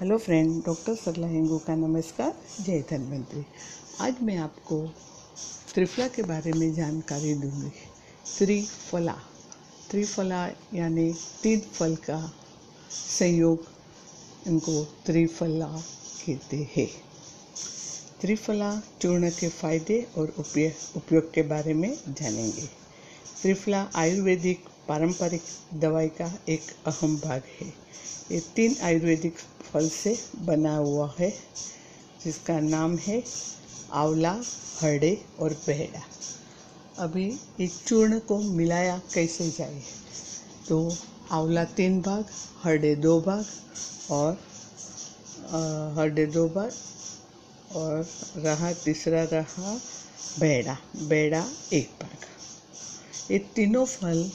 Hello friend, doctor Sarla Hengu का नमस्कार, जय धन्वंतरी। आज मैं आपको त्रिफला के बारे में जानकारी दूँगी। त्रिफला त्रिफला यानी तीन फल का संयोग इनको त्रिफला कहते हैं। त्रिफला चूर्ण के फ़ायदे और उपयोग के बारे में जानेंगे। त्रिफला आयुर्वेदिक पारंपरिक दवाई का एक अहम भाग है। ये तीन आयुर्वेदिक फल से बना हुआ है, जिसका नाम है आंवला, हरडे और बहेड़ा अभी इस चूर्ण को मिलाया कैसे जाए? तो आंवला तीन भाग, हरडे दो भाग और हरडे दो भाग और रहा तीसरा रहा बेड़ा। बेड़ा एक भाग। ये तीनों फल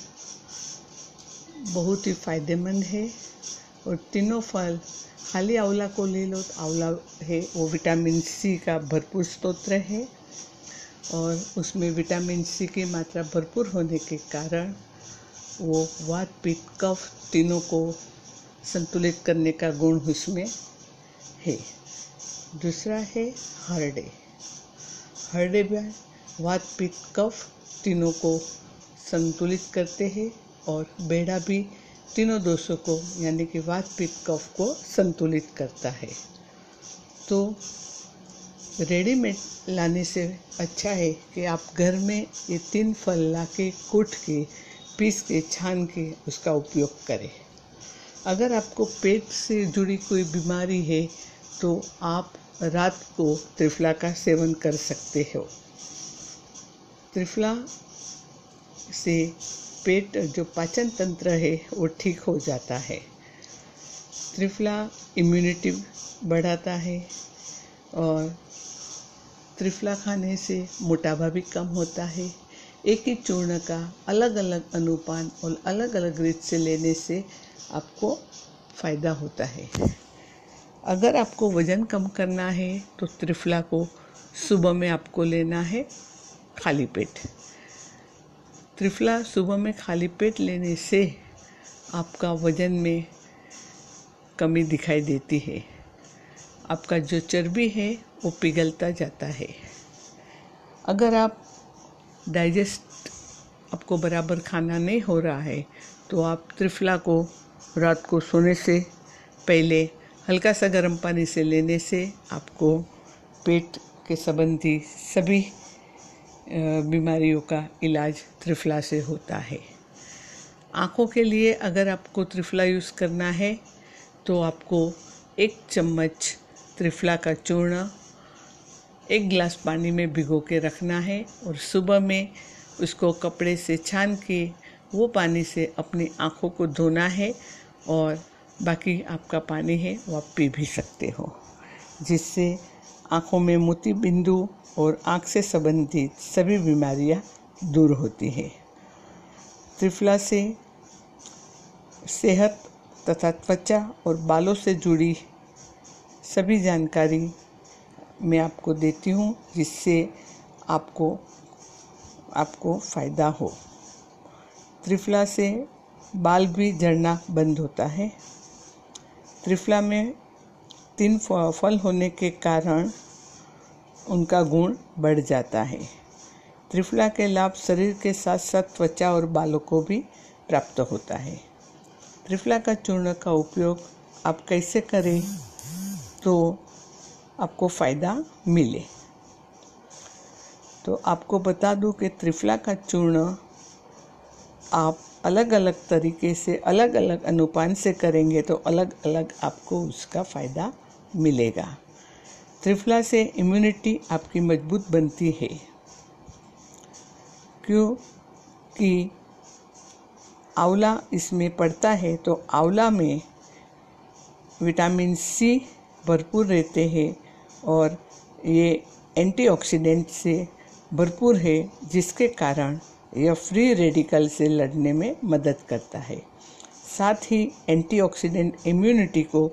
बहुत ही फ़ायदेमंद है और तीनों फल खाली आंवला को ले लो तो आंवला है, वो विटामिन सी का भरपूर स्त्रोत्र है और उसमें विटामिन सी की मात्रा भरपूर होने के कारण वो वात पित्त कफ तीनों को संतुलित करने का गुण उसमें है। दूसरा है हरडे। हरडे भी वात पित्त कफ तीनों को संतुलित करते हैं और बेड़ा भी तीनों दोषों को, यानी कि वात पित्त कफ को संतुलित करता है। तो रेडीमेड लाने से अच्छा है कि आप घर में ये तीन फल ला के कूट के, पीस के, छान के उसका उपयोग करें। अगर आपको पेट से जुड़ी कोई बीमारी है तो आप रात को त्रिफला का सेवन कर सकते हो। त्रिफला से पेट जो पाचन तंत्र है, वो ठीक हो जाता है। त्रिफला इम्यूनिटी बढ़ाता है और त्रिफला खाने से मोटापा भी कम होता है। एक ही चूर्ण का अलग अलग अनुपान और अलग अलग रीत से लेने से आपको फ़ायदा होता है। अगर आपको वज़न कम करना है तो त्रिफला को सुबह में आपको लेना है खाली पेट। त्रिफला सुबह में खाली पेट लेने से आपका वज़न में कमी दिखाई देती है। आपका जो चर्बी है, वो पिघलता जाता है। अगर आप डाइजेस्ट आपको बराबर खाना नहीं हो रहा है तो आप त्रिफला को रात को सोने से पहले हल्का सा गर्म पानी से लेने से आपको पेट के संबंधी सभी बीमारियों का इलाज त्रिफला से होता है। आँखों के लिए अगर आपको त्रिफला यूज़ करना है तो आपको एक चम्मच त्रिफला का चूर्ण, एक गिलास पानी में भिगो के रखना है और सुबह में उसको कपड़े से छान के वो पानी से अपनी आँखों को धोना है और बाकी आपका पानी है, वो आप पी भी सकते हो। जिससे आँखों में मोती बिंदु और आँख से संबंधित सभी बीमारियाँ दूर होती हैं। त्रिफला से सेहत तथा त्वचा और बालों से जुड़ी सभी जानकारी मैं आपको देती हूँ, जिससे आपको आपको फ़ायदा हो। त्रिफला से बाल भी झड़ना बंद होता है। त्रिफला में तीन फल होने के कारण उनका गुण बढ़ जाता है। त्रिफला के लाभ शरीर के साथ साथ त्वचा और बालों को भी प्राप्त होता है। त्रिफला का चूर्ण का उपयोग आप कैसे करें तो आपको फ़ायदा मिले। तो आपको बता दूँ कि त्रिफला का चूर्ण आप अलग अलग तरीके से अलग अलग अनुपान से करेंगे तो अलग अलग आपको उसका फ़ायदा मिलेगा। त्रिफला से इम्यूनिटी आपकी मज़बूत बनती है। क्योंकि आंवला इसमें पड़ता है तो आंवला में विटामिन सी भरपूर रहते हैं और ये एंटीऑक्सीडेंट से भरपूर है, जिसके कारण यह फ्री रेडिकल से लड़ने में मदद करता है। साथ ही एंटीऑक्सीडेंट इम्यूनिटी को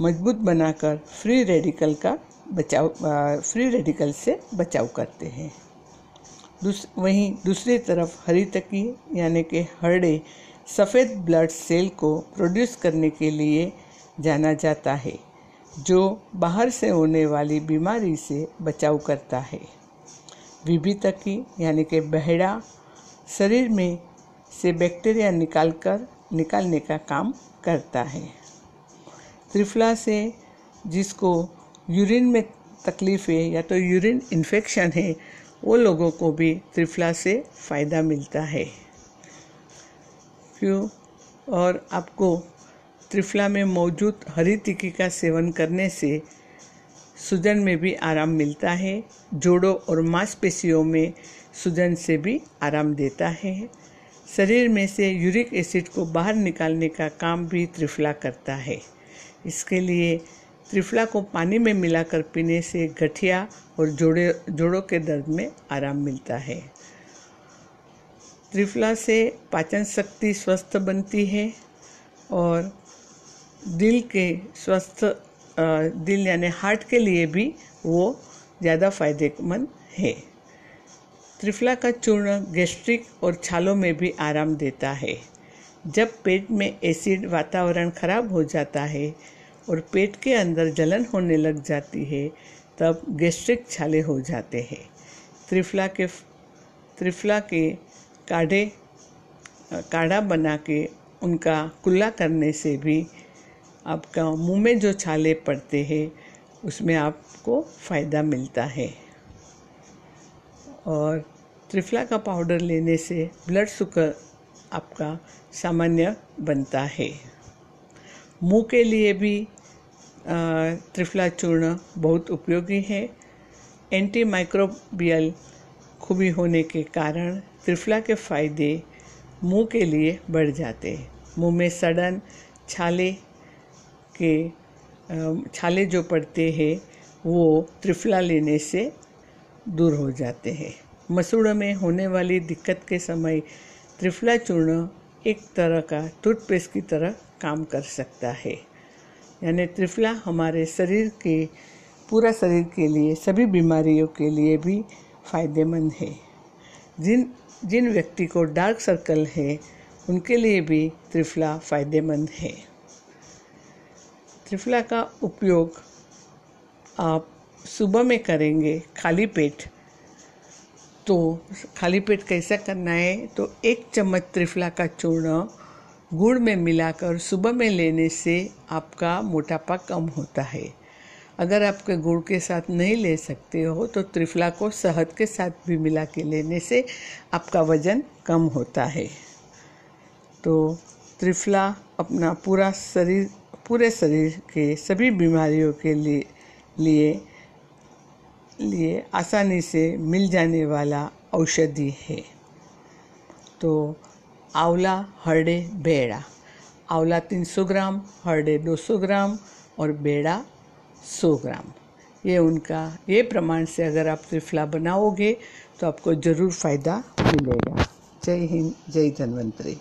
मज़बूत बनाकर फ्री रेडिकल का बचाव फ्री रेडिकल से बचाव करते हैं। दूस, वहीं दूसरी तरफ़ हरी तकी, यानी कि हरड़े, सफ़ेद ब्लड सेल को प्रोड्यूस करने के लिए जाना जाता है, जो बाहर से होने वाली बीमारी से बचाव करता है। विभितकी यानी कि बहड़ा, शरीर में से बैक्टीरिया निकालकर निकालने का काम करता है। त्रिफला से जिसको यूरिन में तकलीफ़ है या तो यूरिन इन्फेक्शन है, वो लोगों को भी त्रिफला से फ़ायदा मिलता है। क्यों? और आपको त्रिफला में मौजूद हरी टिक्की का सेवन करने से सूजन में भी आराम मिलता है, जोड़ों और मांसपेशियों में सूजन से भी आराम देता है। शरीर में से यूरिक एसिड को बाहर निकालने का काम भी त्रिफला करता है। इसके लिए त्रिफला को पानी में मिलाकर पीने से गठिया और जोड़े, जोड़ों के दर्द में आराम मिलता है। त्रिफला से पाचन शक्ति स्वस्थ बनती है और दिल के स्वस्थ दिल यानी हार्ट के लिए भी वो ज़्यादा फ़ायदेमंद है। त्रिफला का चूर्ण गैस्ट्रिक और छालों में भी आराम देता है। जब पेट में एसिड वातावरण खराब हो जाता है और पेट के अंदर जलन होने लग जाती है, तब गैस्ट्रिक छाले हो जाते हैं। त्रिफला के त्रिफला के काढ़े काढ़ा बना के उनका कुल्ला करने से भी आपका मुँह में जो छाले पड़ते हैं, उसमें आपको फ़ायदा मिलता है। और त्रिफला का पाउडर लेने से ब्लड शुगर आपका सामान्य बनता है। मुँह के लिए भी त्रिफला चूर्ण बहुत उपयोगी है। एंटी माइक्रोबियल खूबी होने के कारण त्रिफला के फ़ायदे मुँह के लिए बढ़ जाते हैं। मुँह में सड़न, छाले के छाले जो पड़ते हैं, वो त्रिफला लेने से दूर हो जाते हैं। मसूड़ में होने वाली दिक्कत के समय त्रिफला चूर्ण एक तरह का टूथपेस्ट की तरह काम कर सकता है। यानी त्रिफला हमारे शरीर के, पूरा शरीर के लिए, सभी बीमारियों के लिए भी फ़ायदेमंद है। जिन जिन व्यक्ति को डार्क सर्कल है, उनके लिए भी त्रिफला फ़ायदेमंद है। त्रिफला का उपयोग आप सुबह में करेंगे खाली पेट तो खाली पेट कैसा करना है? तो एक चम्मच त्रिफला का चूर्ण गुड़ में मिलाकर सुबह में लेने से आपका मोटापा कम होता है। अगर आपके गुड़ के साथ नहीं ले सकते हो तो त्रिफला को शहद के साथ भी मिला के लेने से आपका वज़न कम होता है। तो त्रिफला अपना पूरा शरीर, पूरे शरीर के सभी बीमारियों के लिए लिए लिए आसानी से मिल जाने वाला औषधि है। तो आंवला हरडे बेड़ा। आंवला 300 ग्राम, हरडे 200 ग्राम और बेड़ा सौ ग्राम। ये उनका, ये प्रमाण से अगर आप त्रिफला बनाओगे तो आपको ज़रूर फ़ायदा मिलेगा। जय हिंद, जय धन्वंतरी।